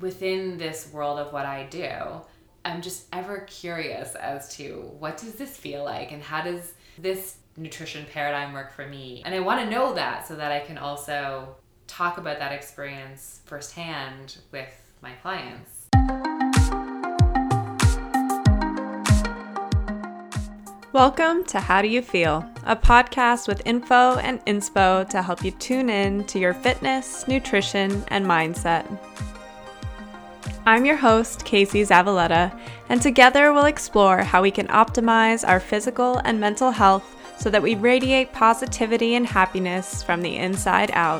within this world of what I do, I'm just ever curious as to what does this feel like and how does this nutrition paradigm work for me? And I want to know that so that I can also talk about that experience firsthand with my clients. Welcome to How Do You Feel, a podcast with info and inspo to help you tune in to your fitness, nutrition, and mindset. I'm your host, Casey Zavaletta, and together we'll explore how we can optimize our physical and mental health so that we radiate positivity and happiness from the inside out.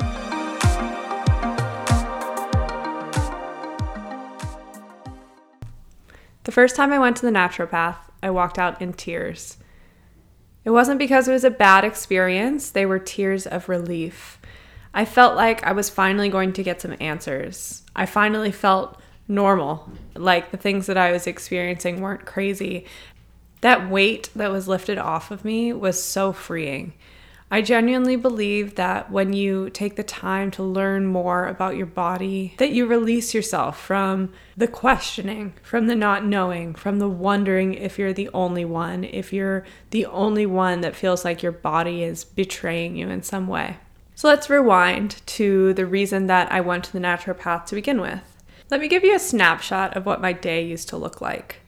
The first time I went to the naturopath, I walked out in tears. It wasn't because it was a bad experience, they were tears of relief. I felt like I was finally going to get some answers. I finally felt normal, like the things that I was experiencing weren't crazy. That weight that was lifted off of me was so freeing. I genuinely believe that when you take the time to learn more about your body, that you release yourself from the questioning, from the not knowing, from the wondering if you're the only one, if you're the only one that feels like your body is betraying you in some way. So let's rewind to the reason that I went to the naturopath to begin with. Let me give you a snapshot of what my day used to look like.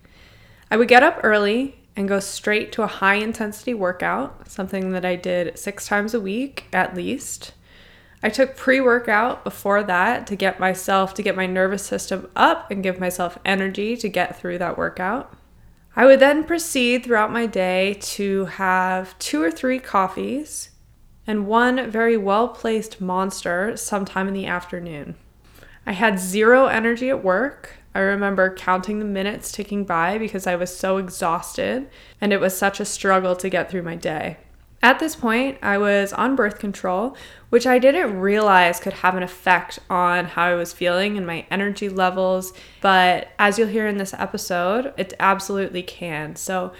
I would get up early and go straight to a high intensity workout, something that I did six times a week at least. I took pre workout before that to get myself, to get my nervous system up and give myself energy to get through that workout. I would then proceed throughout my day to have two or three coffees and one very well placed monster sometime in the afternoon. I had zero energy at work. I remember counting the minutes ticking by because I was so exhausted and it was such a struggle to get through my day. At this point, I was on birth control, which I didn't realize could have an effect on how I was feeling and my energy levels. But as you'll hear in this episode, it absolutely can. So,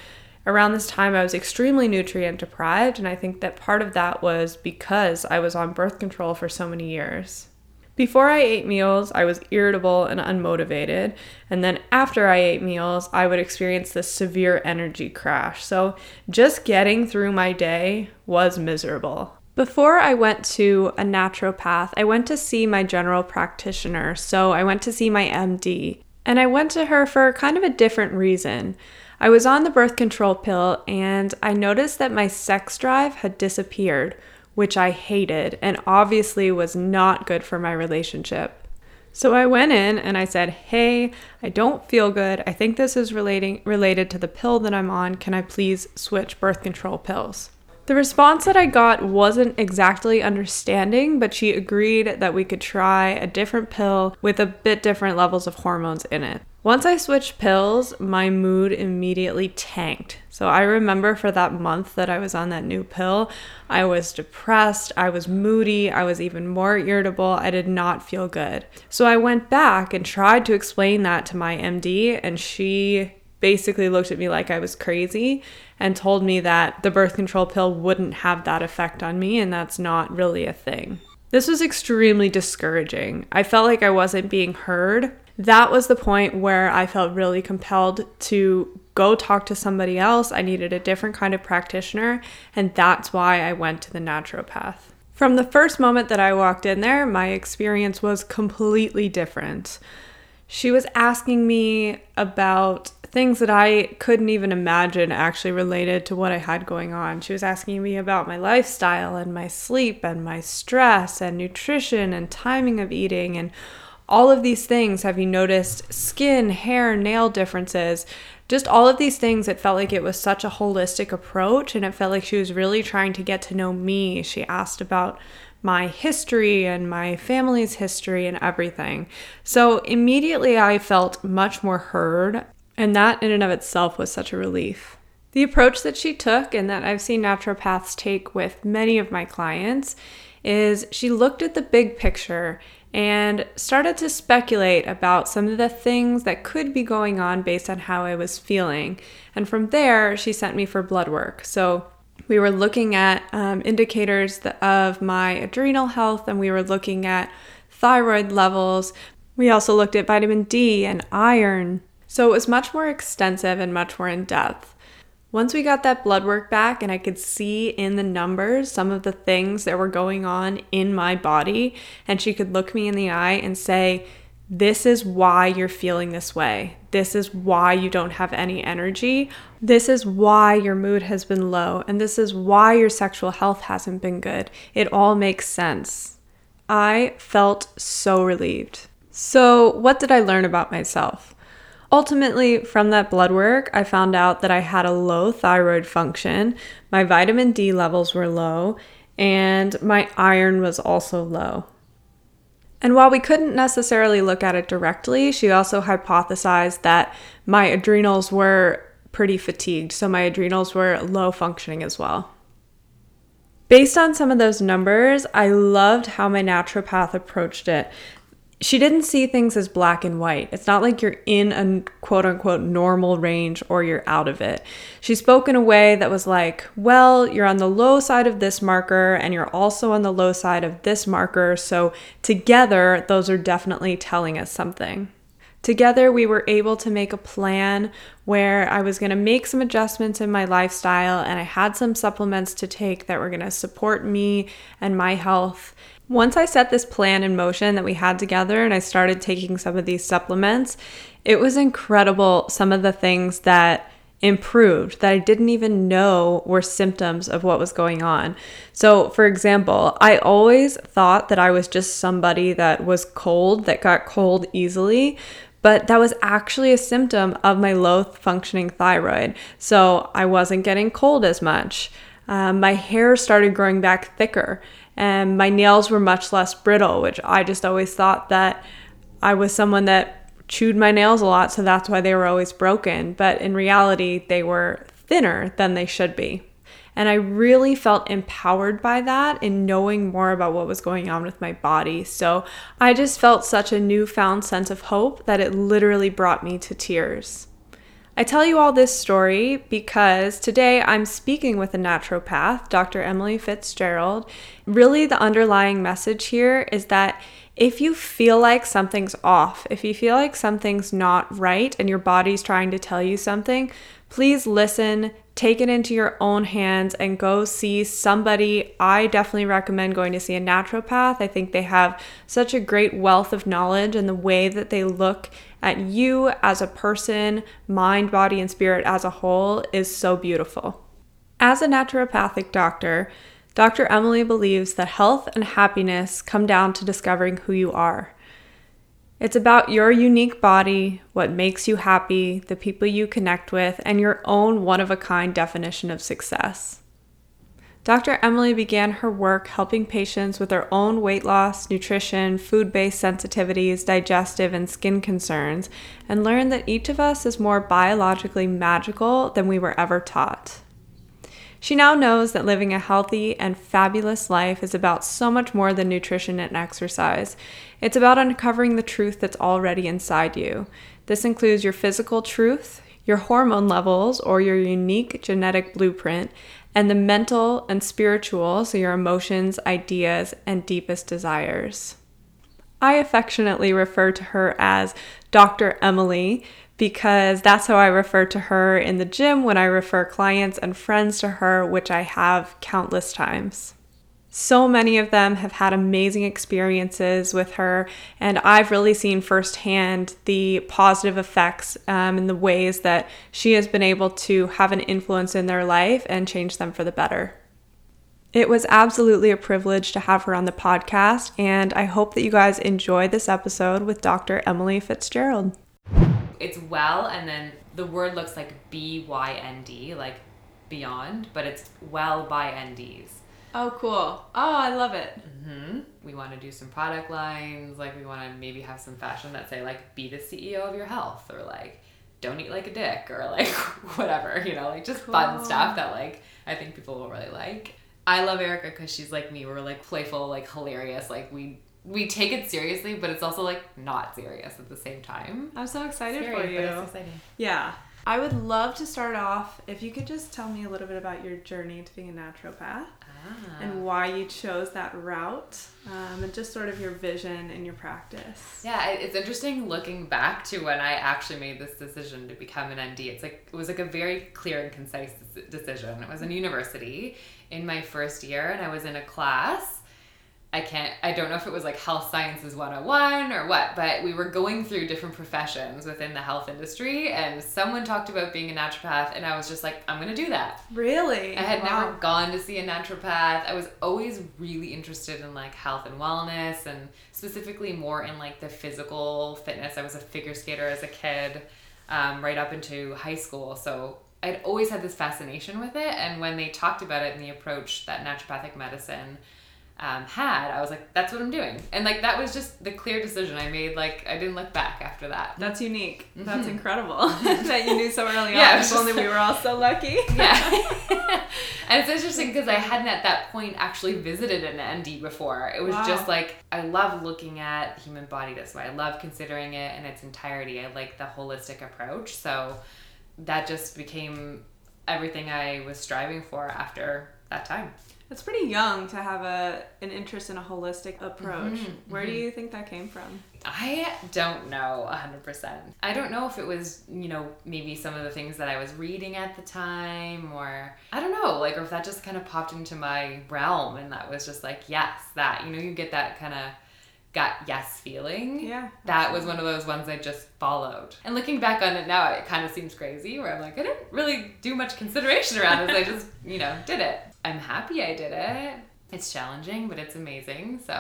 around this time, I was extremely nutrient deprived, and I think that part of that was because I was on birth control for so many years. Before I ate meals, I was irritable and unmotivated. And then after I ate meals, I would experience this severe energy crash. So just getting through my day was miserable. Before I went to a naturopath, I went to see my general practitioner. So I went to see my MD. And I went to her for kind of a different reason. I was on the birth control pill and I noticed that my sex drive had disappeared which I hated and obviously was not good for my relationship. So I went in and I said, "Hey, I don't feel good. I think this is relating related to the pill that I'm on. Can I please switch birth control pills?" The response that I got wasn't exactly understanding, but she agreed that we could try a different pill with a bit different levels of hormones in it. Once I switched pills, my mood immediately tanked. So I remember for that month that I was on that new pill, I was depressed, I was moody, I was even more irritable, I did not feel good. So I went back and tried to explain that to my MD, and she basically looked at me like I was crazy and told me that the birth control pill wouldn't have that effect on me, and that's not really a thing. This was extremely discouraging. I felt like I wasn't being heard that was the point where I felt really compelled to go talk to somebody else. I needed a different kind of practitioner, and that's why I went to the naturopath. From the first moment that I walked in there, my experience was completely different. She was asking me about things that I couldn't even imagine actually related to what I had going on. She was asking me about my lifestyle and my sleep and my stress and nutrition and timing of eating and all of these things have you noticed skin, hair, nail differences? Just all of these things, it felt like it was such a holistic approach and it felt like she was really trying to get to know me. She asked about my history and my family's history and everything. So immediately I felt much more heard, and that in and of itself was such a relief. The approach that she took and that I've seen naturopaths take with many of my clients is she looked at the big picture and started to speculate about some of the things that could be going on based on how I was feeling. And from there, she sent me for blood work. So we were looking at um, indicators of my adrenal health and we were looking at thyroid levels. We also looked at vitamin D and iron. So it was much more extensive and much more in depth. Once we got that blood work back and I could see in the numbers some of the things that were going on in my body, and she could look me in the eye and say, This is why you're feeling this way. This is why you don't have any energy. This is why your mood has been low. And this is why your sexual health hasn't been good. It all makes sense. I felt so relieved. So, what did I learn about myself? Ultimately, from that blood work, I found out that I had a low thyroid function, my vitamin D levels were low, and my iron was also low. And while we couldn't necessarily look at it directly, she also hypothesized that my adrenals were pretty fatigued, so my adrenals were low functioning as well. Based on some of those numbers, I loved how my naturopath approached it she didn't see things as black and white. It's not like you're in a quote unquote normal range or you're out of it. She spoke in a way that was like, well, you're on the low side of this marker and you're also on the low side of this marker. So together, those are definitely telling us something. Together, we were able to make a plan where I was going to make some adjustments in my lifestyle and I had some supplements to take that were going to support me and my health. Once I set this plan in motion that we had together and I started taking some of these supplements, it was incredible some of the things that improved that I didn't even know were symptoms of what was going on. So, for example, I always thought that I was just somebody that was cold, that got cold easily, but that was actually a symptom of my low functioning thyroid. So, I wasn't getting cold as much. Um, my hair started growing back thicker and my nails were much less brittle, which I just always thought that I was someone that chewed my nails a lot, so that's why they were always broken. But in reality, they were thinner than they should be. And I really felt empowered by that in knowing more about what was going on with my body. So I just felt such a newfound sense of hope that it literally brought me to tears. I tell you all this story because today I'm speaking with a naturopath, Dr. Emily Fitzgerald. Really, the underlying message here is that if you feel like something's off, if you feel like something's not right and your body's trying to tell you something, please listen, take it into your own hands, and go see somebody. I definitely recommend going to see a naturopath. I think they have such a great wealth of knowledge and the way that they look at you as a person, mind, body, and spirit as a whole is so beautiful. As a naturopathic doctor, Dr. Emily believes that health and happiness come down to discovering who you are. It's about your unique body, what makes you happy, the people you connect with, and your own one of a kind definition of success. Dr. Emily began her work helping patients with their own weight loss, nutrition, food based sensitivities, digestive, and skin concerns, and learned that each of us is more biologically magical than we were ever taught. She now knows that living a healthy and fabulous life is about so much more than nutrition and exercise. It's about uncovering the truth that's already inside you. This includes your physical truth, your hormone levels, or your unique genetic blueprint, and the mental and spiritual, so your emotions, ideas, and deepest desires. I affectionately refer to her as Dr. Emily because that's how I refer to her in the gym when I refer clients and friends to her, which I have countless times. So many of them have had amazing experiences with her, and I've really seen firsthand the positive effects um, and the ways that she has been able to have an influence in their life and change them for the better. It was absolutely a privilege to have her on the podcast, and I hope that you guys enjoyed this episode with Dr. Emily Fitzgerald. It's well, and then the word looks like B Y N D, like beyond, but it's well by NDs. Oh, cool. Oh, I love it. Mm-hmm. We want to do some product lines. Like, we want to maybe have some fashion that say, like, be the CEO of your health, or like, don't eat like a dick, or like, whatever, you know, like just cool. fun stuff that, like, I think people will really like. I love Erica because she's like me. We're like playful, like hilarious. Like, we we take it seriously, but it's also like not serious at the same time. I'm so excited Scary, for you. Yeah. I would love to start off if you could just tell me a little bit about your journey to being a naturopath. and why you chose that route um, and just sort of your vision and your practice. Yeah, it's interesting looking back to when I actually made this decision to become an ND. It's like it was like a very clear and concise decision. It was in university in my first year, and I was in a class I can't, I don't know if it was like health sciences 101 or what, but we were going through different professions within the health industry and someone talked about being a naturopath and I was just like, I'm going to do that. Really? I had wow. never gone to see a naturopath. I was always really interested in like health and wellness and specifically more in like the physical fitness. I was a figure skater as a kid, um, right up into high school. So I'd always had this fascination with it. And when they talked about it and the approach that naturopathic medicine, um, had, I was like, that's what I'm doing. And like that was just the clear decision I made. Like I didn't look back after that. That's unique. Mm-hmm. That's incredible that you knew so early yeah, on. If only we were all so lucky. yeah. and it's interesting because I hadn't at that point actually visited an ND before. It was wow. just like I love looking at the human body this way. I love considering it in its entirety. I like the holistic approach. So that just became everything I was striving for after that time. It's pretty young to have a an interest in a holistic approach. Mm-hmm, Where mm-hmm. do you think that came from? I don't know 100%. I don't know if it was, you know, maybe some of the things that I was reading at the time or I don't know, like or if that just kind of popped into my realm and that was just like, yes, that. You know, you get that kind of gut yes feeling. Yeah. That was one of those ones I just followed. And looking back on it now, it kind of seems crazy where I'm like, I didn't really do much consideration around it. I just, you know, did it. I'm happy I did it. It's challenging, but it's amazing. So,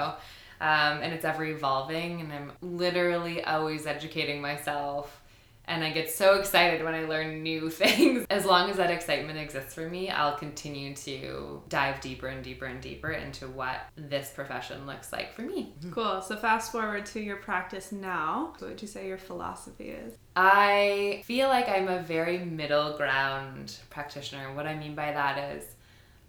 um, and it's ever evolving, and I'm literally always educating myself. And I get so excited when I learn new things. As long as that excitement exists for me, I'll continue to dive deeper and deeper and deeper into what this profession looks like for me. Cool. So, fast forward to your practice now. What would you say your philosophy is? I feel like I'm a very middle ground practitioner. What I mean by that is,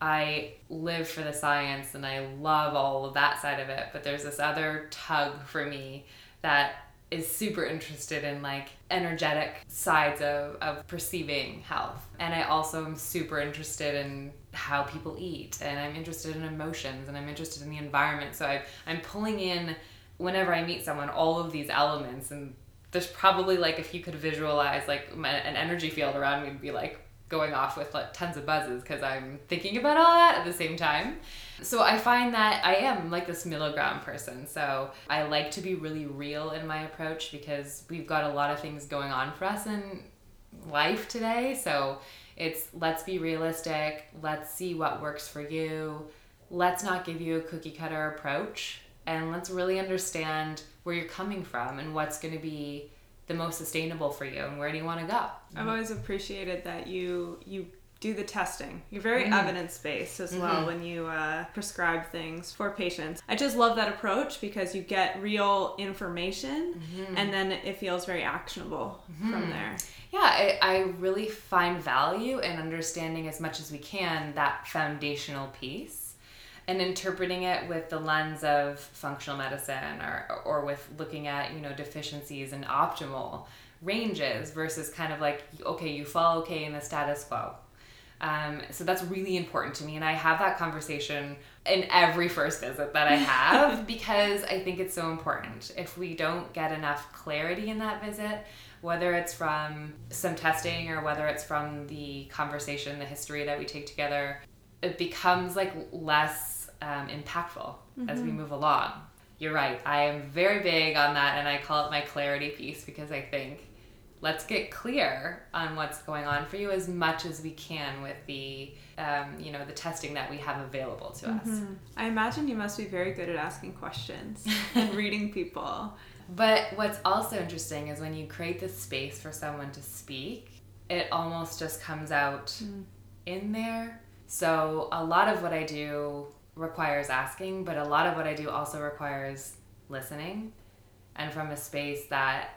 I live for the science and I love all of that side of it, but there's this other tug for me that is super interested in like energetic sides of, of perceiving health. And I also am super interested in how people eat and I'm interested in emotions and I'm interested in the environment. So I, I'm pulling in whenever I meet someone all of these elements and there's probably like if you could visualize like an energy field around me would be like going off with like tons of buzzes because I'm thinking about all that at the same time. So I find that I am like this middle ground person. So I like to be really real in my approach because we've got a lot of things going on for us in life today. So it's let's be realistic, let's see what works for you. Let's not give you a cookie cutter approach and let's really understand where you're coming from and what's going to be the most sustainable for you and where do you want to go i've always appreciated that you you do the testing you're very mm. evidence based as well mm-hmm. when you uh, prescribe things for patients i just love that approach because you get real information mm-hmm. and then it feels very actionable mm-hmm. from there yeah I, I really find value in understanding as much as we can that foundational piece and interpreting it with the lens of functional medicine or, or with looking at you know deficiencies and optimal ranges versus kind of like okay you fall okay in the status quo. Um, so that's really important to me and i have that conversation in every first visit that i have because i think it's so important. If we don't get enough clarity in that visit whether it's from some testing or whether it's from the conversation the history that we take together it becomes like less um, impactful mm-hmm. as we mm-hmm. move along. You're right. I am very big on that, and I call it my clarity piece because I think let's get clear on what's going on for you as much as we can with the um, you know the testing that we have available to mm-hmm. us i imagine you must be very good at asking questions and reading people but what's also interesting is when you create this space for someone to speak it almost just comes out mm. in there so a lot of what i do requires asking, but a lot of what I do also requires listening and from a space that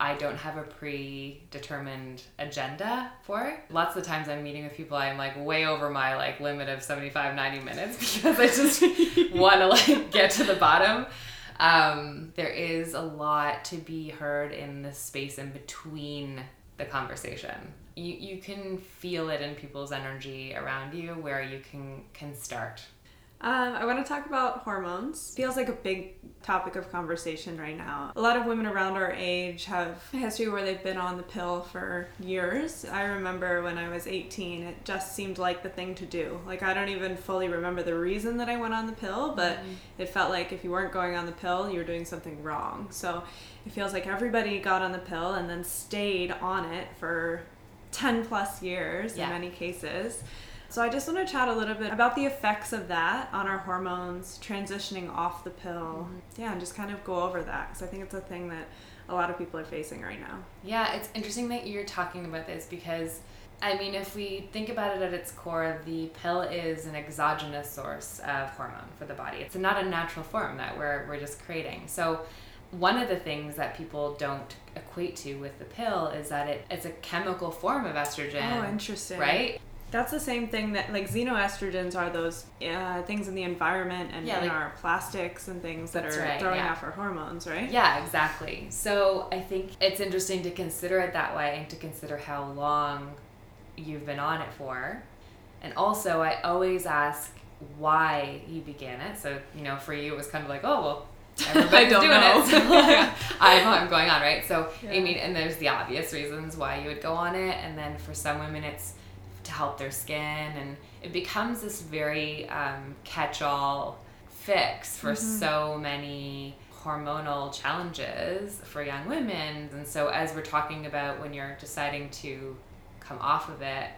I don't have a predetermined agenda for. Lots of the times I'm meeting with people, I'm like way over my like limit of 75, 90 minutes because I just want to like get to the bottom. Um, there is a lot to be heard in the space in between the conversation. You, you can feel it in people's energy around you where you can can start Um, I want to talk about hormones. Feels like a big topic of conversation right now. A lot of women around our age have a history where they've been on the pill for years. I remember when I was 18, it just seemed like the thing to do. Like, I don't even fully remember the reason that I went on the pill, but mm-hmm. it felt like if you weren't going on the pill, you were doing something wrong. So it feels like everybody got on the pill and then stayed on it for 10 plus years yeah. in many cases. So I just want to chat a little bit about the effects of that on our hormones, transitioning off the pill. Mm-hmm. Yeah, and just kind of go over that because I think it's a thing that a lot of people are facing right now. Yeah, it's interesting that you're talking about this because I mean, if we think about it at its core, the pill is an exogenous source of hormone for the body. It's not a natural form that we're, we're just creating. So, one of the things that people don't equate to with the pill is that it, it's a chemical form of estrogen. Oh, interesting. Right? That's the same thing that like xenoestrogens are those uh, things in the environment and yeah, in like, our plastics and things that are right, throwing yeah. off our hormones, right? Yeah, exactly. So I think it's interesting to consider it that way and to consider how long you've been on it for. And also, I always ask why you began it. So, you know, for you, it was kind of like, oh, well, everybody's doing know. it. So I'm, I'm going on, right? So, yeah. I mean, and there's the obvious reasons why you would go on it. And then for some women, it's to help their skin, and it becomes this very um, catch-all fix for mm-hmm. so many hormonal challenges for young women. And so, as we're talking about when you're deciding to come off of it,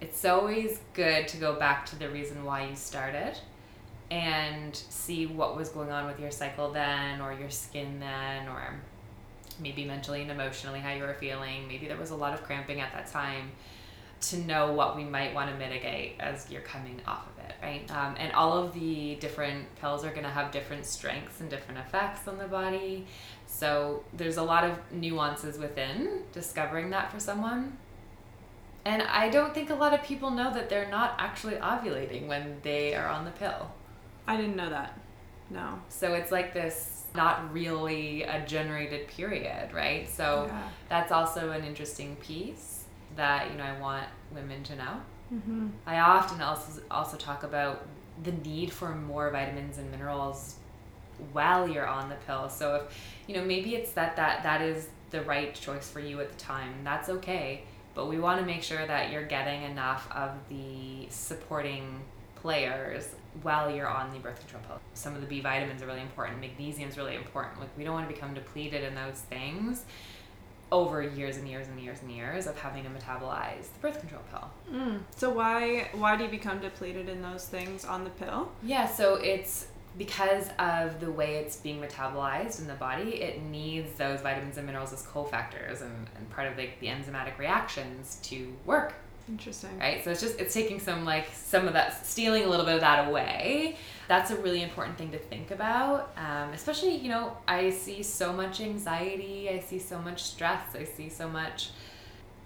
it's always good to go back to the reason why you started and see what was going on with your cycle then, or your skin then, or maybe mentally and emotionally how you were feeling. Maybe there was a lot of cramping at that time to know what we might want to mitigate as you're coming off of it, right? Um, and all of the different pills are going to have different strengths and different effects on the body. So there's a lot of nuances within discovering that for someone. And I don't think a lot of people know that they're not actually ovulating when they are on the pill. I didn't know that. No. So it's like this not really a generated period, right? So yeah. that's also an interesting piece that you know I want women to know. Mm-hmm. I often also also talk about the need for more vitamins and minerals while you're on the pill. So if you know maybe it's that that that is the right choice for you at the time. That's okay, but we want to make sure that you're getting enough of the supporting players while you're on the birth control pill. Some of the B vitamins are really important. Magnesium is really important. Like we don't want to become depleted in those things over years and years and years and years of having to metabolize the birth control pill. Mm. So why why do you become depleted in those things on the pill? Yeah, so it's because of the way it's being metabolized in the body, it needs those vitamins and minerals as cofactors and, and part of like the enzymatic reactions to work. Interesting. Right? So it's just it's taking some like some of that stealing a little bit of that away that's a really important thing to think about. Um, especially, you know, I see so much anxiety, I see so much stress, I see so much,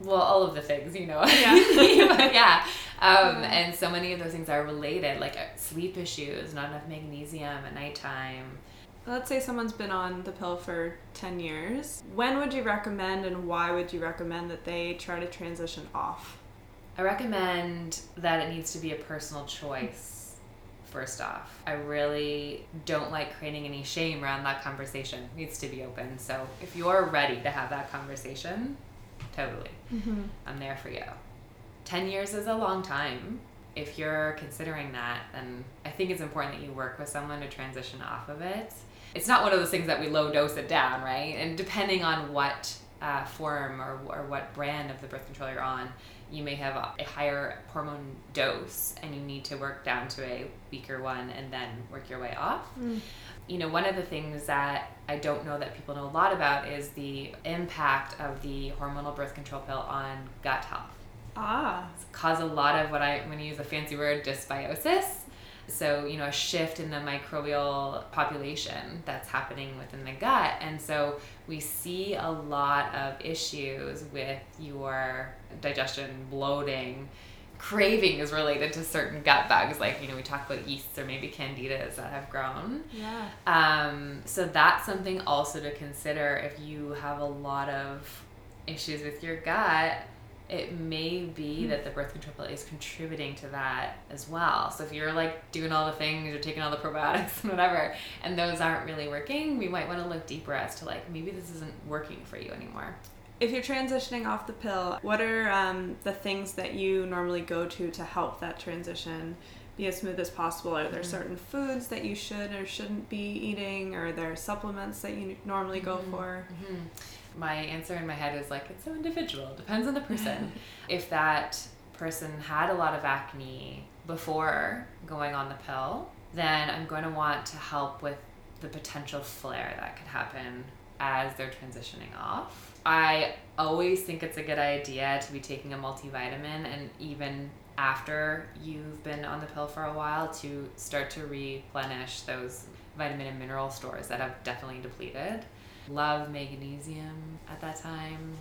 well, all of the things, you know. Yeah. yeah. Um. And so many of those things are related, like uh, sleep issues, not enough magnesium at nighttime. Let's say someone's been on the pill for 10 years. When would you recommend and why would you recommend that they try to transition off? I recommend that it needs to be a personal choice first off. I really don't like creating any shame around that conversation. It needs to be open. So if you're ready to have that conversation, totally. Mm-hmm. I'm there for you. 10 years is a long time. If you're considering that, then I think it's important that you work with someone to transition off of it. It's not one of those things that we low dose it down, right? And depending on what uh, form or, or what brand of the birth control you're on, you may have a, higher hormone dose and you need to work down to a weaker one and then work your way off. Mm. You know, one of the things that I don't know that people know a lot about is the impact of the hormonal birth control pill on gut health. Ah. It's cause a lot of what I, when you use a fancy word, dysbiosis. So, you know, a shift in the microbial population that's happening within the gut. And so we see a lot of issues with your digestion, bloating, craving is related to certain gut bugs. Like you know we talk about yeasts or maybe candidas that have grown. Yeah. Um, so that's something also to consider if you have a lot of issues with your gut it may be that the birth control pill is contributing to that as well. So if you're like doing all the things, you're taking all the probiotics and whatever, and those aren't really working, we might want to look deeper as to like maybe this isn't working for you anymore. If you're transitioning off the pill, what are um, the things that you normally go to to help that transition be as smooth as possible? Are there mm. certain foods that you should or shouldn't be eating? Or are there supplements that you normally go mm-hmm. for? Mm-hmm my answer in my head is like it's so individual. Depends on the person. If that person had a lot of acne before going on the pill then i'm going to want to help with the potential flare that could happen as they're transitioning off. I always think it's a good idea to be taking a multivitamin and even after you've been on the pill for a while to start to replenish those vitamin and mineral stores that have definitely depleted love magnesium at that time,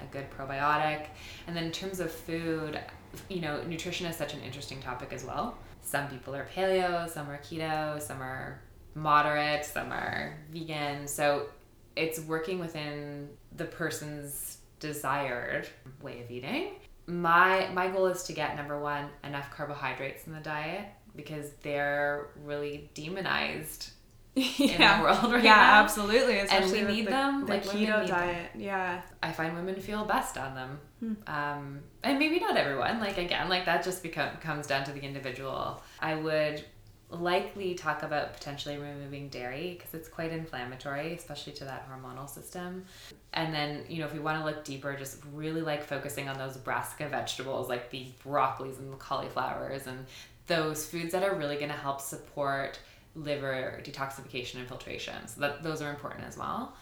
a good probiotic. And then in terms of food, you know, nutrition is such an interesting topic as well. Some people are paleo, some are keto, some are moderate, some are vegan. So it's working within the person's desired way of eating. My my goal is to get number 1 enough carbohydrates in the diet because they're really demonized yeah. in the world right yeah, now. absolutely. Especially and we need the, them. The like keto need diet. Them. Yeah. I find women feel best on them. Hmm. Um, and maybe not everyone. Like again, like that just become comes down to the individual. I would likely talk about potentially removing dairy because it's quite inflammatory, especially to that hormonal system. And then, you know, if we want to look deeper, just really like focusing on those brassica vegetables like the broccolis and the cauliflowers and those foods that are really going to help support liver detoxification and filtration. So that those are important as well.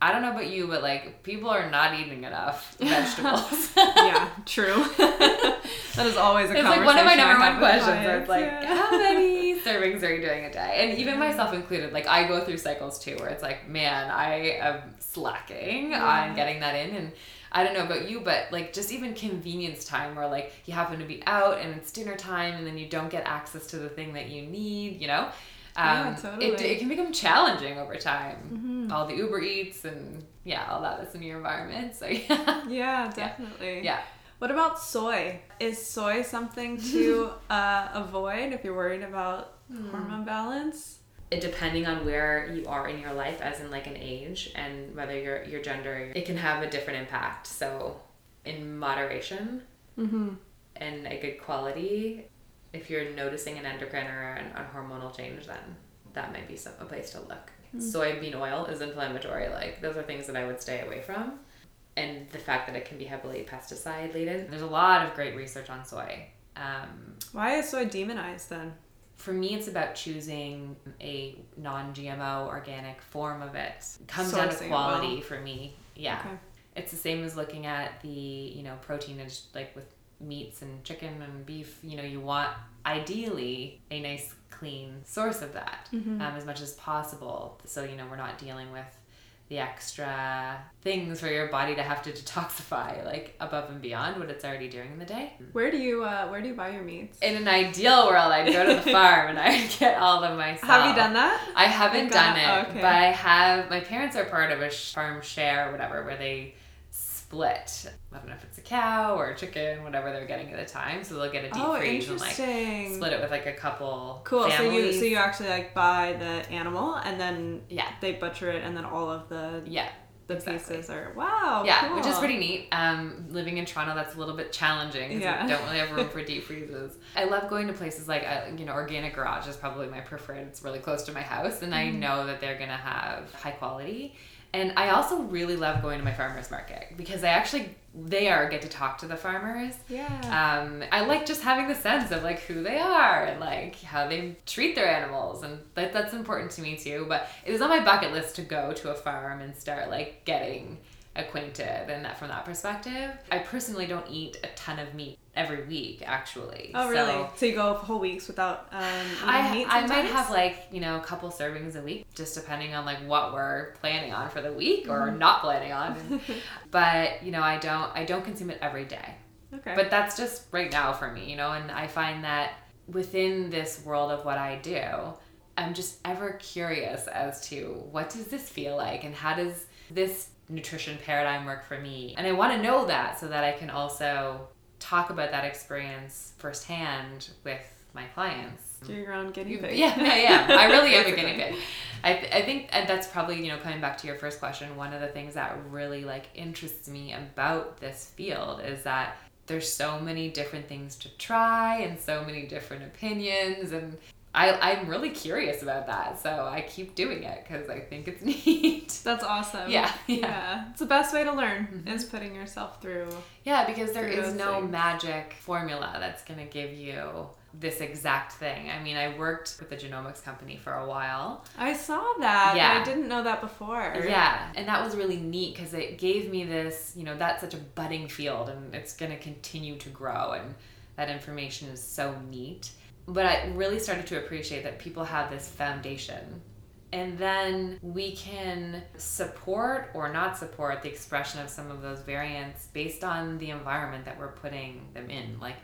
I don't know about you, but like people are not eating enough vegetables. yeah, true. that is always a it's like one of my number one questions. It's like, yeah. how many servings are you doing a day? And even myself included, like I go through cycles too, where it's like, man, I am slacking yeah. on getting that in, and I don't know about you, but like just even convenience time where like you happen to be out and it's dinner time, and then you don't get access to the thing that you need, you know um, yeah, totally. It, it can become challenging over time. Mm-hmm. All the Uber Eats and yeah, all that that's in your environment. So yeah. Yeah, definitely. Yeah. yeah. What about soy? Is soy something to uh, avoid if you're worried about mm. hormone balance? It, depending on where you are in your life, as in like an age and whether your your gender, it can have a different impact. So, in moderation mm-hmm. and a good quality, if you're noticing an endocrine or an, a hormonal change, then that might be some, a place to look. Mm. Soybean oil is inflammatory. Like those are things that I would stay away from. And the fact that it can be heavily pesticide laden. There's a lot of great research on soy. Um, Why is soy demonized then? For me, it's about choosing a non-GMO organic form of it. it comes Sourcing down to quality well. for me. Yeah. Okay. It's the same as looking at the you know protein like with meats and chicken and beef, you know, you want ideally a nice clean source of that mm-hmm. um, as much as possible. So, you know, we're not dealing with the extra things for your body to have to detoxify like above and beyond what it's already doing in the day. Where do you uh, where do you buy your meats? In an ideal world, I'd go to the farm and I'd get all of myself. Have you done that? I haven't done it, oh, okay. but I have. My parents are part of a farm share or whatever where they split. I don't know if it's a cow or a chicken, whatever they're getting at the time. So they'll get a deep oh, freeze and like split it with like a couple. Cool. Families. So you so you actually like buy the animal and then yeah they butcher it and then all of the yeah the exactly. pieces are wow yeah cool. which is pretty neat um living in toronto that's a little bit challenging because yeah don't really have room for deep freezes i love going to places like uh, you know organic garage is probably my preferred it's really close to my house and mm. i know that they're gonna have high quality and I also really love going to my farmers market because I actually there get to talk to the farmers. Yeah. Um, I like just having the sense of like who they are and like how they treat their animals, and that that's important to me too. But it was on my bucket list to go to a farm and start like getting acquainted and that from that perspective. I personally don't eat a ton of meat every week actually. Oh really? So, so you go whole weeks without um I, meat I might have like, you know, a couple servings a week just depending on like what we're planning on for the week or mm-hmm. not planning on. but, you know, I don't I don't consume it every day. Okay. But that's just right now for me, you know, and I find that within this world of what I do, I'm just ever curious as to what does this feel like and how does this nutrition paradigm work for me? And I want to know that so that I can also talk about that experience firsthand with my clients. You're your own guinea pig. Yeah, yeah, yeah. I really am a guinea pig. I, th- I think and that's probably you know coming back to your first question. One of the things that really like interests me about this field is that there's so many different things to try and so many different opinions and I, I'm really curious about that, so I keep doing it because I think it's neat. That's awesome. Yeah, yeah. yeah. It's the best way to learn mm-hmm. is putting yourself through. Yeah, because there is no things. magic formula that's going to give you this exact thing. I mean, I worked with a genomics company for a while. I saw that. Yeah. I didn't know that before. Yeah. And that was really neat because it gave me this, you know, that's such a budding field and it's going to continue to grow. And that information is so neat. But I really started to appreciate that people have this foundation. And then we can support or not support the expression of some of those variants based on the environment that we're putting them in. Like,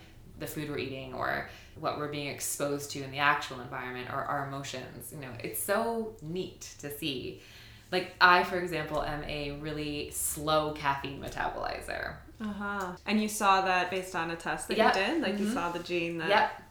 the food we're eating or what we're being exposed to in the actual environment or our emotions. You know, it's so neat to see. Like I, for example, am a really slow caffeine metabolizer. Uh huh. And you saw that based on a test that yep. you did, like mm-hmm. you saw the gene that. Yep.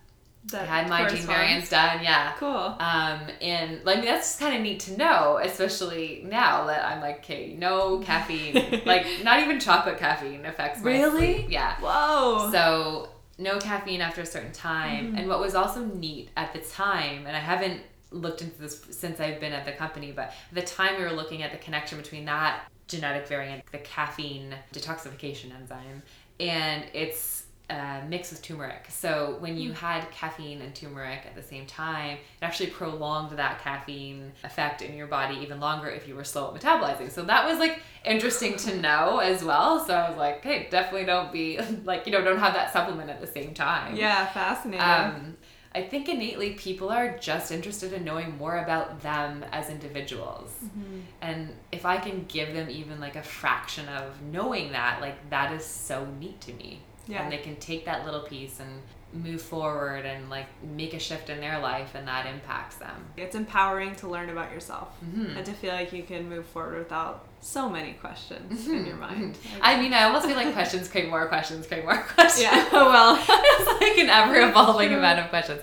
That I had my gene variants done, yeah. Cool. Um, and like that's kind of neat to know, especially now that I'm like, okay, no caffeine, like not even chocolate caffeine affects my really? sleep. Yeah. Whoa. So no caffeine after a certain time. Mm-hmm. And what was also neat at the time, and I haven't looked into this since I've been at the company, but the time we were looking at the connection between that genetic variant, the caffeine detoxification enzyme, and its uh, mixed with turmeric. So when you hmm. had caffeine and turmeric at the same time, it actually prolonged that caffeine effect in your body even longer if you were slow at metabolizing. So that was like interesting to know as well. So I was like, hey, definitely don't be like, you know, don't have that supplement at the same time. Yeah, fascinating. Um, I think innately people are just interested in knowing more about them as individuals. Mm-hmm. And if I can give them even like a fraction of knowing that, like that is so neat to me. Yeah. And they can take that little piece and move forward and like make a shift in their life and that impacts them. It's empowering to learn about yourself mm-hmm. and to feel like you can move forward without so many questions mm-hmm. in your mind. I mean, I almost feel like questions create more questions, create more questions. Yeah, well, it's like an ever evolving amount of questions.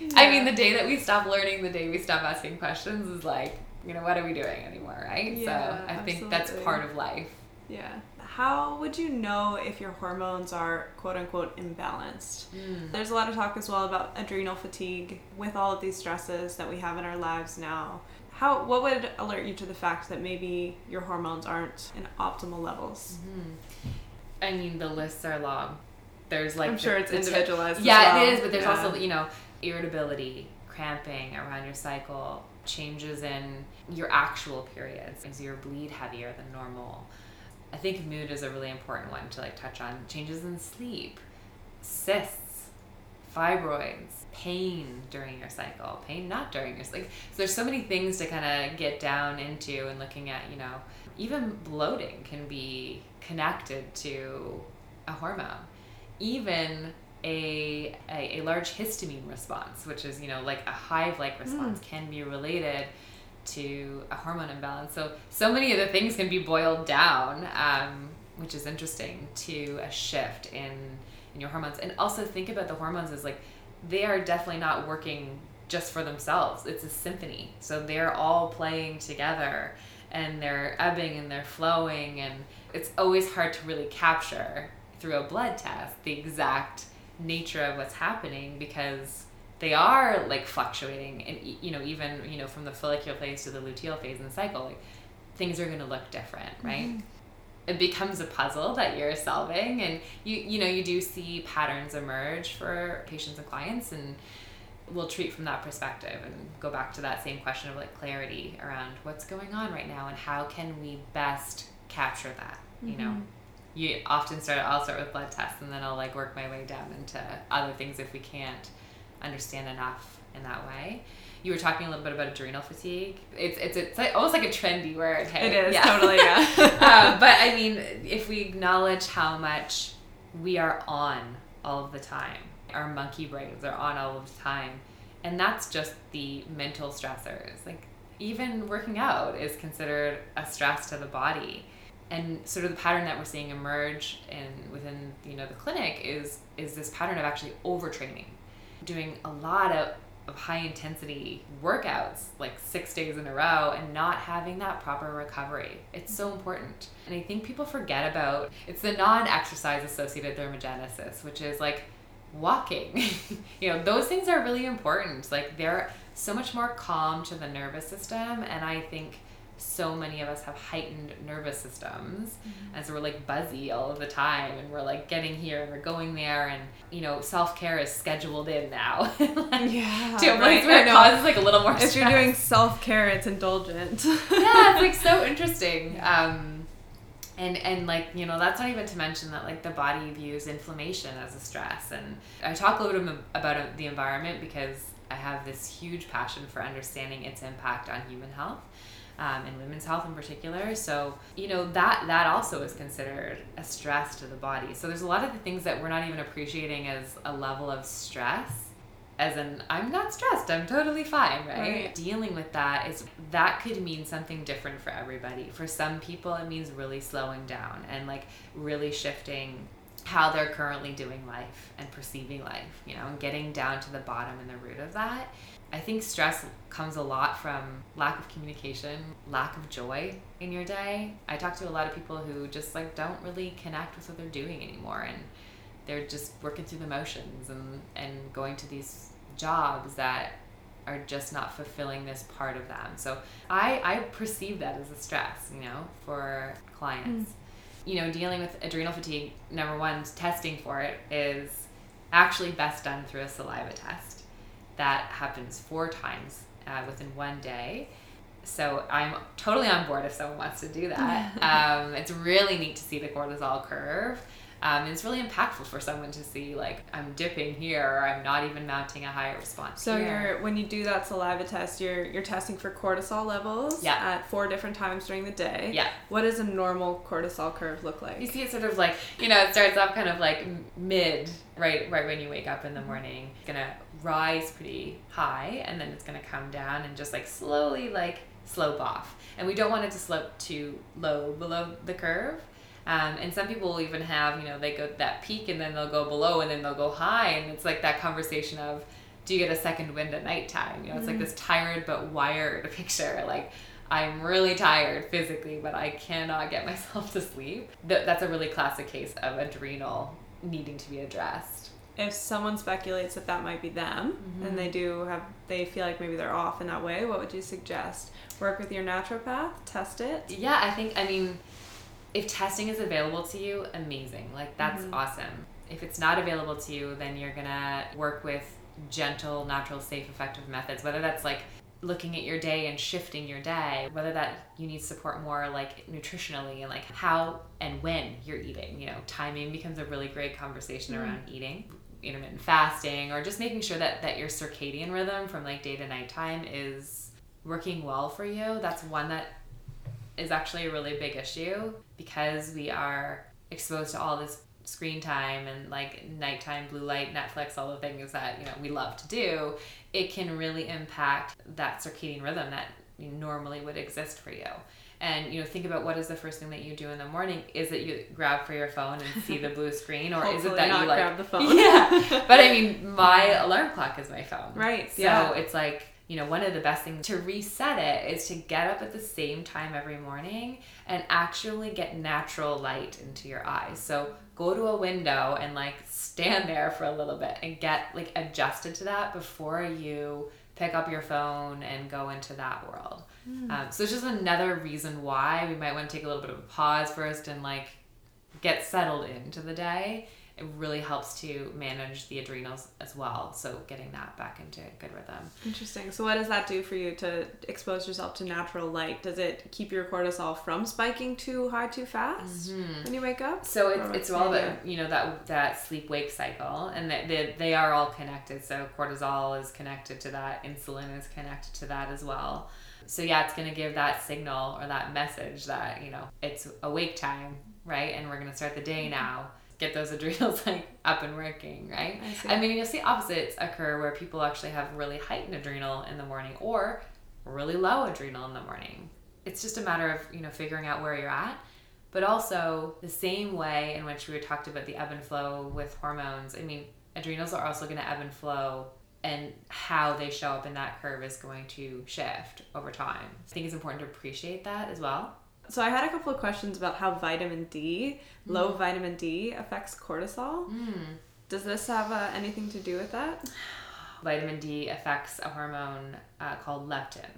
Yeah. I mean, the day that we stop learning, the day we stop asking questions is like, you know, what are we doing anymore, right? Yeah, so I absolutely. think that's part of life. Yeah how would you know if your hormones are quote unquote imbalanced? Mm. There's a lot of talk as well about adrenal fatigue with all of these stresses that we have in our lives now. How what would alert you to the fact that maybe your hormones aren't in optimal levels? Mm-hmm. I mean, the lists are long. There's like I'm sure the, it's individualized. yeah, well. it is, but there's yeah. also you know irritability, cramping around your cycle, changes in your actual periods. Is your bleed heavier than normal? I think mood is a really important one to like touch on. Changes in sleep, cysts, fibroids, pain during your cycle, pain not during your like. So there's so many things to kind of get down into and looking at. You know, even bloating can be connected to a hormone. Even a, a, a large histamine response, which is you know like a hive-like response, mm. can be related to a hormone imbalance. So, so many of the things can be boiled down, um, which is interesting, to a shift in, in your hormones. And also think about the hormones as like, they are definitely not working just for themselves. It's a symphony. So they're all playing together and they're ebbing and they're flowing. And it's always hard to really capture through a blood test the exact nature of what's happening because they are like fluctuating and you know even you know from the follicular phase to the luteal phase in the cycle like things are going to look different right mm-hmm. it becomes a puzzle that you're solving and you you know you do see patterns emerge for patients and clients and we'll treat from that perspective and go back to that same question of like clarity around what's going on right now and how can we best capture that mm-hmm. you know mm-hmm. you often start i'll start with blood tests and then i'll like work my way down into other things if we can't understand enough in that way. You were talking a little bit about adrenal fatigue. It's it's it's like, almost like a trendy word. Hey? It is yeah. totally yeah. uh, but I mean, if we acknowledge how much we are on all of the time, our monkey brains are on all of the time, and that's just the mental stressors. Like even working out is considered a stress to the body. and sort of the pattern that we're seeing emerge in within you know the clinic is is this pattern of actually overtraining doing a lot of, of high intensity workouts like six days in a row and not having that proper recovery. It's so important. And i think people forget about it's the non-exercise associated thermogenesis which is like walking. You know those things are really important. Like they're so much more calm to the nervous system and i think so many of us have heightened nervous systems mm-hmm. and so we're like buzzy all of the time and we're like getting here and we're going there and you know self-care is scheduled in now like, yeah to a place right? where it causes like a little more if stress. you're doing self-care it's indulgent yeah it's like so interesting um and and like you know that's not even to mention that like the body views inflammation as a stress and i talk a little bit about the environment because i have this huge passion for understanding its impact on human health um, and women's health in particular. So you know that that also is considered a stress to the body. So there's a lot of the things that we're not even appreciating as a level of stress. As in, I'm not stressed. I'm totally fine, right? right? Dealing with that is that could mean something different for everybody. For some people, it means really slowing down and like really shifting how they're currently doing life and perceiving life, you know, and getting down to the bottom and the root of that. I think stress comes a lot from lack of communication, lack of joy in your day. I talk to a lot of people who just like don't really connect with what they're doing anymore and they're just working through the motions and and going to these jobs that are just not fulfilling this part of them. So I I perceive that as a stress, you know, for clients. Mm. You know, dealing with adrenal fatigue, number one, testing for it is actually best done through a saliva test that happens four times uh, within one day. So I'm totally on board if someone wants to do that. um, it's really neat to see the cortisol curve. Um, it's really impactful for someone to see like I'm dipping here or I'm not even mounting a higher response. So here. you're when you do that saliva test, you're you're testing for cortisol levels yeah. at four different times during the day. Yeah. What does a normal cortisol curve look like? You see it sort of like you know it starts off kind of like mid right right when you wake up in the morning. It's gonna rise pretty high and then it's gonna come down and just like slowly like slope off. And we don't want it to slope too low below the curve um, and some people will even have, you know, they go that peak and then they'll go below and then they'll go high. And it's like that conversation of, do you get a second wind at nighttime? You know, it's mm like this tired but wired picture. Like, I'm really tired physically, but I cannot get myself to sleep. Th- that's a really classic case of adrenal needing to be addressed. If someone speculates that that might be them mm-hmm. and they do have, they feel like maybe they're off in that way, what would you suggest? Work with your naturopath, test it? Yeah, I think, I mean, if testing is available to you, amazing. Like that's mm-hmm. awesome. If it's not available to you, then you're gonna work with gentle, natural, safe, effective methods. Whether that's like looking at your day and shifting your day, whether that you need support more like nutritionally and like how and when you're eating. You know, timing becomes a really great conversation mm-hmm. around eating intermittent fasting or just making sure that that your circadian rhythm from like day to night time is working well for you that's one that is actually a really big issue because we are exposed to all this screen time and like nighttime blue light netflix all the things that you know we love to do. It can really impact that circadian rhythm that normally would exist for you. And you know think about what is the first thing that you do in the morning? Is it you grab for your phone and see the blue screen or is it that you like grab the phone. Yeah. But i mean my alarm clock is my phone. Right so yeah. it's like you know, one of the best things to reset it is to get up at the same time every morning and actually get natural light into your eyes. So go to a window and like stand there for a little bit and get like adjusted to that before you pick up your phone and go into that world. Mm. Um, so it's just another reason why we might want to take a little bit of a pause first and like get settled into the day it really helps to manage the adrenals as well. So getting that back into good rhythm. Interesting. So what does that do for you to expose yourself to natural light? Does it keep your cortisol from spiking too high too fast mm-hmm. when you wake up? So it's, it's all about you know that that sleep wake cycle, and that they, they are all connected. So cortisol is connected to that, insulin is connected to that as well. So yeah, it's gonna give that signal or that message that you know it's awake time, right? And we're gonna start the day now get those adrenals like up and working, right? I, I mean, you'll see opposites occur where people actually have really heightened adrenal in the morning or really low adrenal in the morning. It's just a matter of, you know, figuring out where you're at. But also the same way in which we were talked about the ebb and flow with hormones. I mean, adrenals are also going to ebb and flow and how they show up in that curve is going to shift over time. I think it's important to appreciate that as well. So I had a couple of questions about how vitamin D, mm. low vitamin D, affects cortisol. Mm. Does this have uh, anything to do with that? Vitamin D affects a hormone uh, called leptin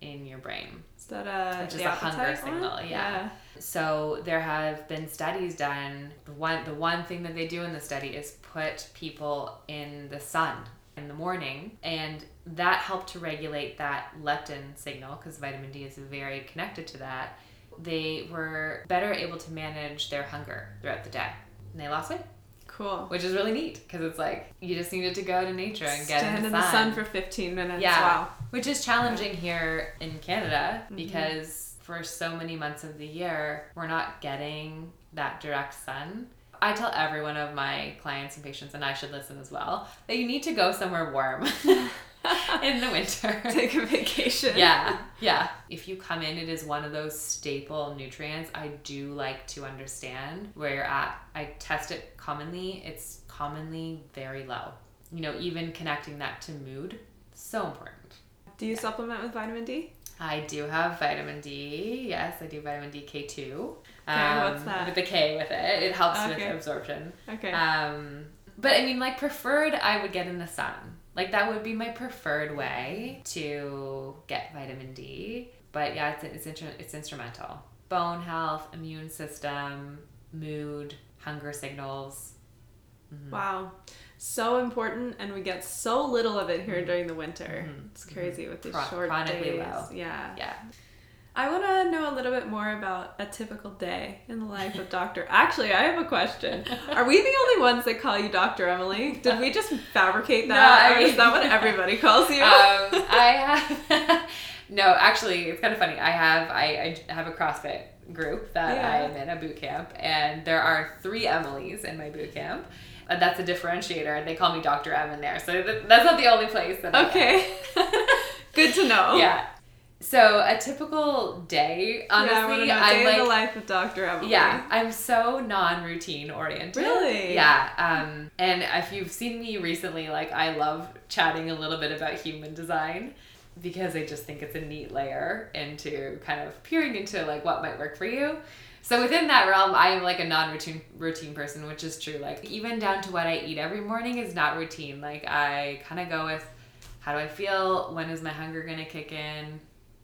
in your brain. Is that a which is a hunger signal? Yeah. yeah. So there have been studies done. The one the one thing that they do in the study is put people in the sun in the morning and that helped to regulate that leptin signal because vitamin D is very connected to that. They were better able to manage their hunger throughout the day. And they lost weight. Cool. Which is really neat because it's like you just needed to go to nature and get Stand in the, in the sun. for 15 minutes. Yeah. Wow. Which is challenging here in Canada mm-hmm. because for so many months of the year, we're not getting that direct sun. I tell every one of my clients and patients, and I should listen as well, that you need to go somewhere warm in the winter. Take a vacation. Yeah, yeah. If you come in, it is one of those staple nutrients. I do like to understand where you're at. I test it commonly, it's commonly very low. You know, even connecting that to mood, so important. Do you yeah. supplement with vitamin D? I do have vitamin D. Yes, I do vitamin D K2. Okay, um, what's that? With the K with it. It helps okay. with absorption. Okay. Um, but I mean, like, preferred, I would get in the sun. Like, that would be my preferred way to get vitamin D. But yeah, it's, it's, it's instrumental. Bone health, immune system, mood, hunger signals. Mm-hmm. Wow so important and we get so little of it here mm-hmm. during the winter. Mm-hmm. It's crazy mm-hmm. with these Chron- short days. Low. Yeah. Yeah. I want to know a little bit more about a typical day in the life of Dr. Actually, I have a question. Are we the only ones that call you Dr. Emily? Did we just fabricate that? No, I mean, or is that what everybody calls you? Um, I have. no, actually, it's kind of funny. I have I, I have a CrossFit group that yeah. I am in a boot camp, and there are three Emilys in my boot camp And that's a differentiator. They call me Dr. M in there. So that's not the only place that Okay. Good to know. Yeah. So a typical day, honestly, yeah, I'm like the life of Dr. Emily. Yeah, I'm so non-routine oriented. Really? Yeah. Um, and if you've seen me recently, like I love chatting a little bit about human design because I just think it's a neat layer into kind of peering into like what might work for you. So within that realm, I am like a non-routine routine person, which is true. Like even down to what I eat every morning is not routine. Like I kind of go with how do I feel? When is my hunger gonna kick in?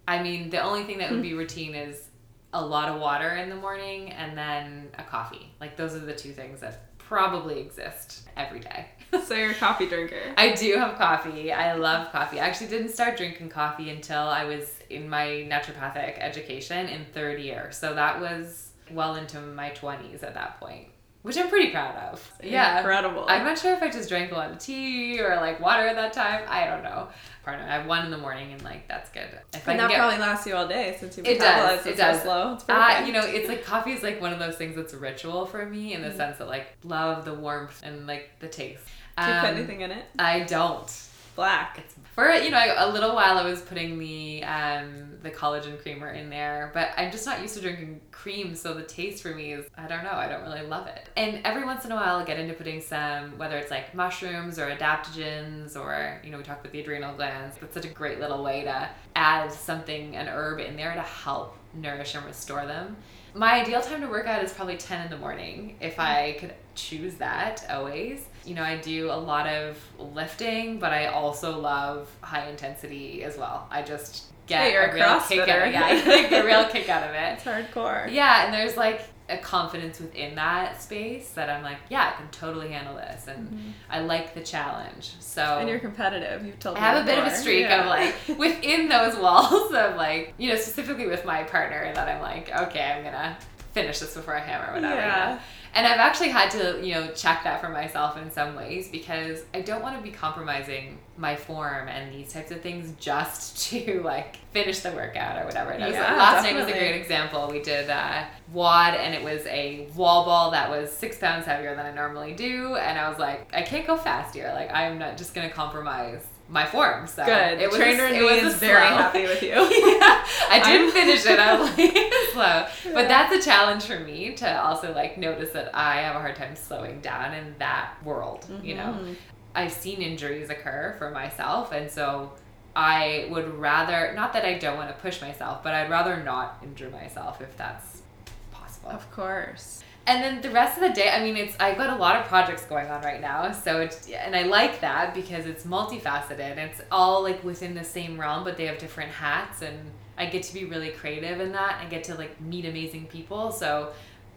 I mean, the only thing that would hmm. be routine is a lot of water in the morning and then a coffee. Like those are the two things that probably exist every day. so you're a coffee drinker. I do have coffee. I love coffee. I actually didn't start drinking coffee until I was in my naturopathic education in third year. So that was well into my 20s at that point which I'm pretty proud of. Yeah, incredible. I'm not sure if I just drank a lot of tea or like water at that time. I don't know. Pardon. I have one in the morning and like that's good. If and I that get, probably lasts you all day since you it does. It, does. So slow. It's uh, you know, it's like coffee is like one of those things that's a ritual for me in the mm. sense that like love the warmth and like the taste. Do you um, put anything in it? I don't. Black. It's for you know a little while I was putting the um the collagen creamer in there, but I'm just not used to drinking cream, so the taste for me is I don't know, I don't really love it. And every once in a while, I'll get into putting some whether it's like mushrooms or adaptogens or you know we talked about the adrenal glands. That's such a great little way to add something an herb in there to help nourish and restore them. My ideal time to work out is probably 10 in the morning if I could choose that always. You know, I do a lot of lifting, but I also love high intensity as well. I just get hey, a, real kick out of it. Yeah, I get a real kick out of it. It's hardcore. Yeah, and there's like a confidence within that space that I'm like, yeah, I can totally handle this, and mm-hmm. I like the challenge. So and you're competitive. You've told I have a bit of a streak yeah. of like within those walls of like you know specifically with my partner that I'm like, okay, I'm gonna finish this before I hammer whatever. Yeah. You know? And I've actually had to, you know, check that for myself in some ways because I don't want to be compromising my form and these types of things just to like finish the workout or whatever. Yeah, last definitely. night was a great example. We did a WOD and it was a wall ball that was six pounds heavier than I normally do. And I was like, I can't go fast here. Like, I'm not just going to compromise my form. So Good. It was Trainer a, it was is very happy with you. yeah, I didn't finish it. I was like slow, but that's a challenge for me to also like notice that I have a hard time slowing down in that world. You mm-hmm. know. I've seen injuries occur for myself, and so I would rather not that I don't want to push myself, but I'd rather not injure myself if that's possible. Of course. And then the rest of the day, I mean, it's I've got a lot of projects going on right now, so it's and I like that because it's multifaceted. It's all like within the same realm, but they have different hats, and I get to be really creative in that. I get to like meet amazing people, so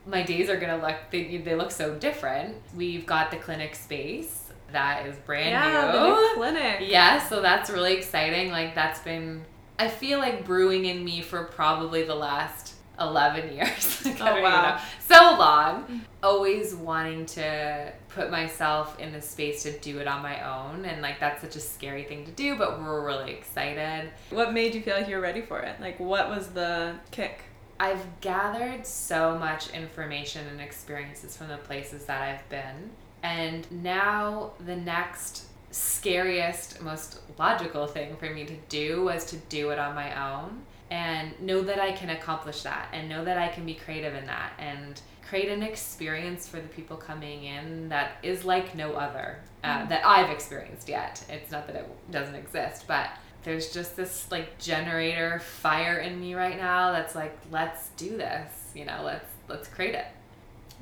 my days are gonna look they, they look so different. We've got the clinic space that is brand yeah, new. the new clinic. Yeah, so that's really exciting. Like that's been I feel like brewing in me for probably the last 11 years. Like, Oh, wow. So long. Always wanting to put myself in the space to do it on my own and like that's such a scary thing to do, but we're really excited. What made you feel like you were ready for it? Like, what was the kick? I've gathered so much information and experiences from the places that I've been. And now the next scariest, most logical thing for me to do was to do it on my own and know that I can accomplish that and know that I can be creative in that and create an experience for the people coming in that is like no other uh, that I've experienced yet. It's not that it doesn't exist, but there's just this like generator fire in me right now that's like let's do this you know let's let's create it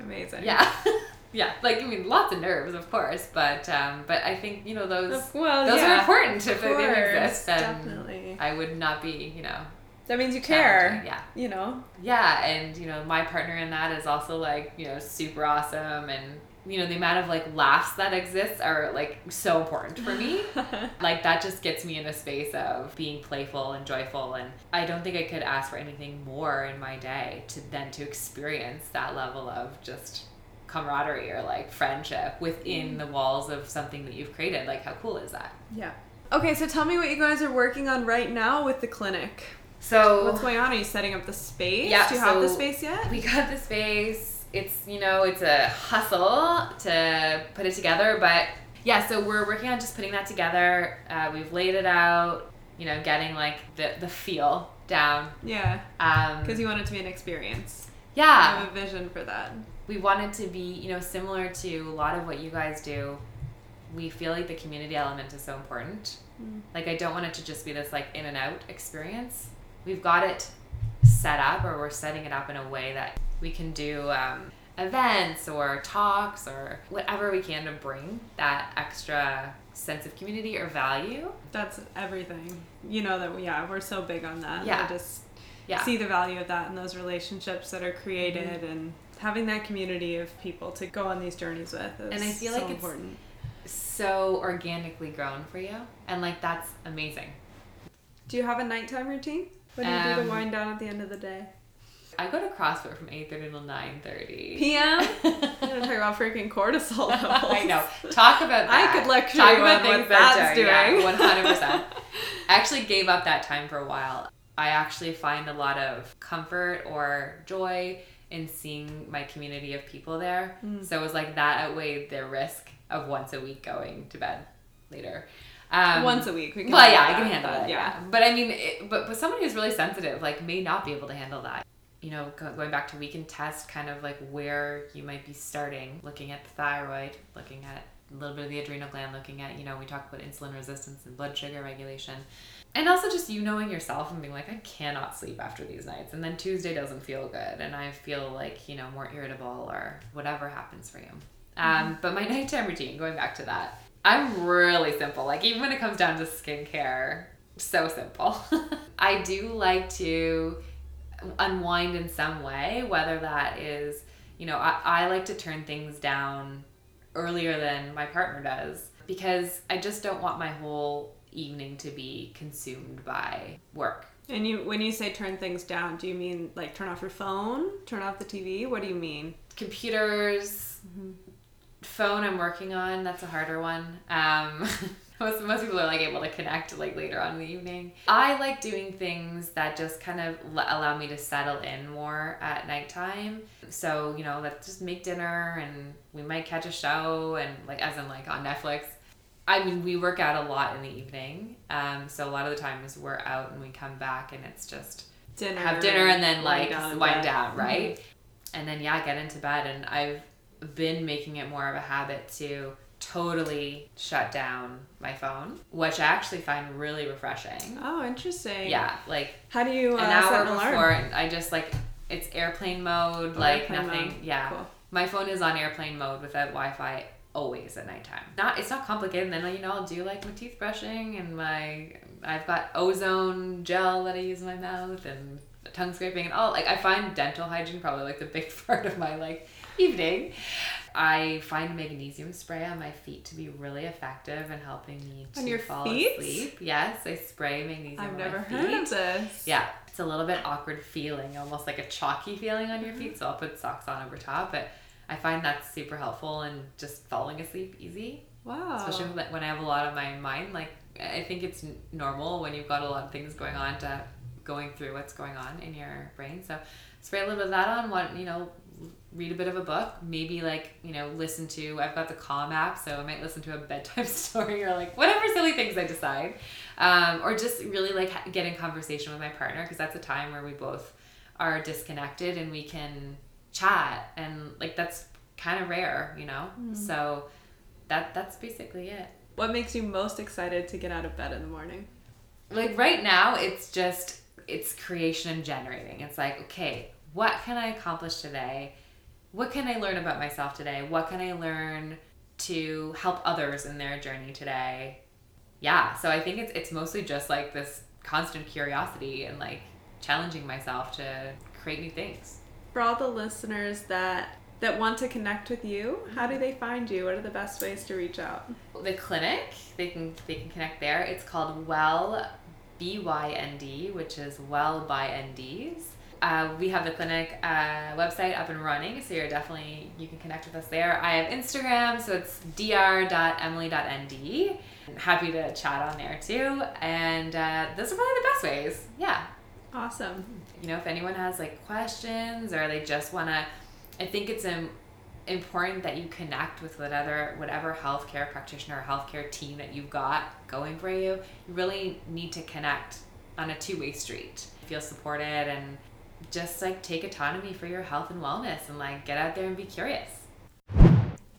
Amazing. yeah yeah like i mean lots of nerves of course but um but i think you know those Well, those yeah. are important if they exist then definitely. i would not be you know That means you care. yeah You know. yeah and you know my partner in that is also like you know super awesome and you know the amount of like laughs that exists are like so important for me like that just gets me in a space of being playful and joyful and i don't think i could ask for anything more in my day to then to experience that level of just camaraderie or like friendship within mm. the walls of something that you've created like how cool is that yeah. Okay, so tell me what you guys are working on right now with the clinic. So What's going on? Are you setting up the space? Yeah, Do you have the space yet? we got the space it's you know it's a hustle to put it together but yeah so we're working on just putting that together uh, we've laid it out you know getting like the the feel down Yeah, um because you want it to be an experience. yeah I have a vision for that. we want it to be you know similar to a lot of what you guys do we feel like the community element is so important Mm. like i don't want it to just be this like in and out experience we've got it set up or we're setting it up in a way that we can do um, events or talks or whatever we can to bring that extra sense of community or value That's everything. You know that yeah, we're so big on that. Yeah. I just yeah see the value of that and those relationships that are created and having that community of people to go on these journeys with is And I feel so like it's- important. so organically grown for you and like that's amazing Do you have a nighttime routine? When do you do Um, the wind down at the end of the day? i go to crossfit from 8.30 till 9.30 PM? I'm gonna talk about freaking cortisol levels. I know. Talk about that. I could lecture Talk you about on what that that's do- yeah, doing. 100%. I actually gave up that time for a while. I actually find a lot of comfort or joy in seeing my community of people there. Mm. So it was like that outweighed the risk of once a week going to bed later. Um, Once a week. We can well, yeah, I can handle it. Yeah, but I mean, it, but but someone who's really sensitive, like, may not be able to handle that. You know, going back to we can test kind of like where you might be starting, looking at the thyroid, looking at a little bit of the adrenal gland, looking at you know we talk about insulin resistance and blood sugar regulation, and also just you knowing yourself and being like, I cannot sleep after these nights, and then Tuesday doesn't feel good, and I feel like you know more irritable or whatever happens for you. Um, but my nighttime routine, going back to that, I'm really simple. Like even when it comes down to skincare, so simple. I do like to unwind in some way, whether that is, you know, I, I like to turn things down earlier than my partner does because I just don't want my whole evening to be consumed by work. And you, when you say turn things down, do you mean like turn off your phone, turn off the TV? What do you mean? Computers, mm-hmm. Phone I'm working on, that's a harder one. Um, most, most people are like able to connect like later on in the evening. I like doing things that just kind of l- allow me to settle in more at nighttime. So, you know, let's just make dinner and we might catch a show and like as in like on Netflix. I mean, we work out a lot in the evening. Um, so a lot of the times we're out and we come back and it's just dinner, have dinner and then like down wind down, right? And then yeah, get into bed. And I've been making it more of a habit to totally shut down my phone, which I actually find really refreshing. Oh, interesting. Yeah, like How do you uh, an hour an before, and I just like it's airplane mode, Oh, like airplane nothing. mode. Yeah, Cool. my phone is on airplane mode without Wi-Fi always at nighttime. Not it's not complicated. And then you know I'll do like my teeth brushing and my I've got ozone gel that I use in my mouth and tongue scraping and all. Like I find dental hygiene probably like the big part of my like evening. I find magnesium spray on my feet to be really effective in helping me to On your fall feet? asleep. Yes, I spray magnesium. I've never heard of this. Yeah, it's a little bit awkward feeling, almost like a chalky feeling on your mm-hmm. feet. So I'll put socks on over top, but I find that's super helpful and just falling asleep easy, Wow. especially when- when I have a lot on my mind. Like I think it's normal when you've got a lot of things going on to going through what's going on in your brain. So spray a little bit of that on. One, you know, read a bit of a book. Maybe like you know, listen to. I've got the Calm app, so I might listen to a bedtime story or like whatever silly things I decide, um, or just really like get in conversation with my partner because that's a time where we both are disconnected and we can chat and like that's kind of rare, you know. So that that's basically it. What makes you most excited to get out of bed in the morning? like right now it's just it's creation and generating it's like okay what can i accomplish today what can i learn about myself today? What can i learn to help others in their journey today? Yeah so i think it's it's mostly just like this constant curiosity and like challenging myself to create new things. For all the listeners that that want to connect with you, how do they find you? What are the best ways to reach out? the clinic they can they can connect there. It's called well b-y-n-d which is well by nds uh, we have the clinic uh, website up and running so you're definitely you can connect with us there. I have instagram so it's dr.emily.nd I'm happy to chat on there too and uh, those are probably the best ways. Yeah. Awesome. you know if anyone has like questions or they just want to i think it's um, important that you connect with whatever whatever healthcare practitioner or healthcare team that you've got going for you. You really need to connect on a two-way street. Feel supported and just like take autonomy for your health and wellness and like get out there and be curious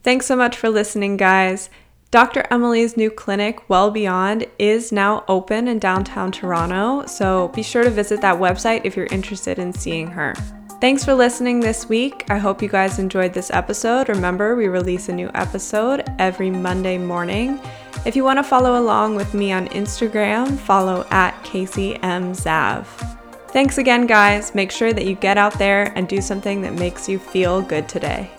Thanks so much for listening, guys. Dr. Emily's new clinic, Well Beyond, is now open in downtown Toronto, so be sure to visit that website if you're interested in seeing her. Thanks for listening this week. I hope you guys enjoyed this episode. Remember, we release a new episode every Monday morning. If you want to follow along with me on Instagram, follow at KCMZav. Thanks again, guys. Make sure that you get out there and do something that makes you feel good today.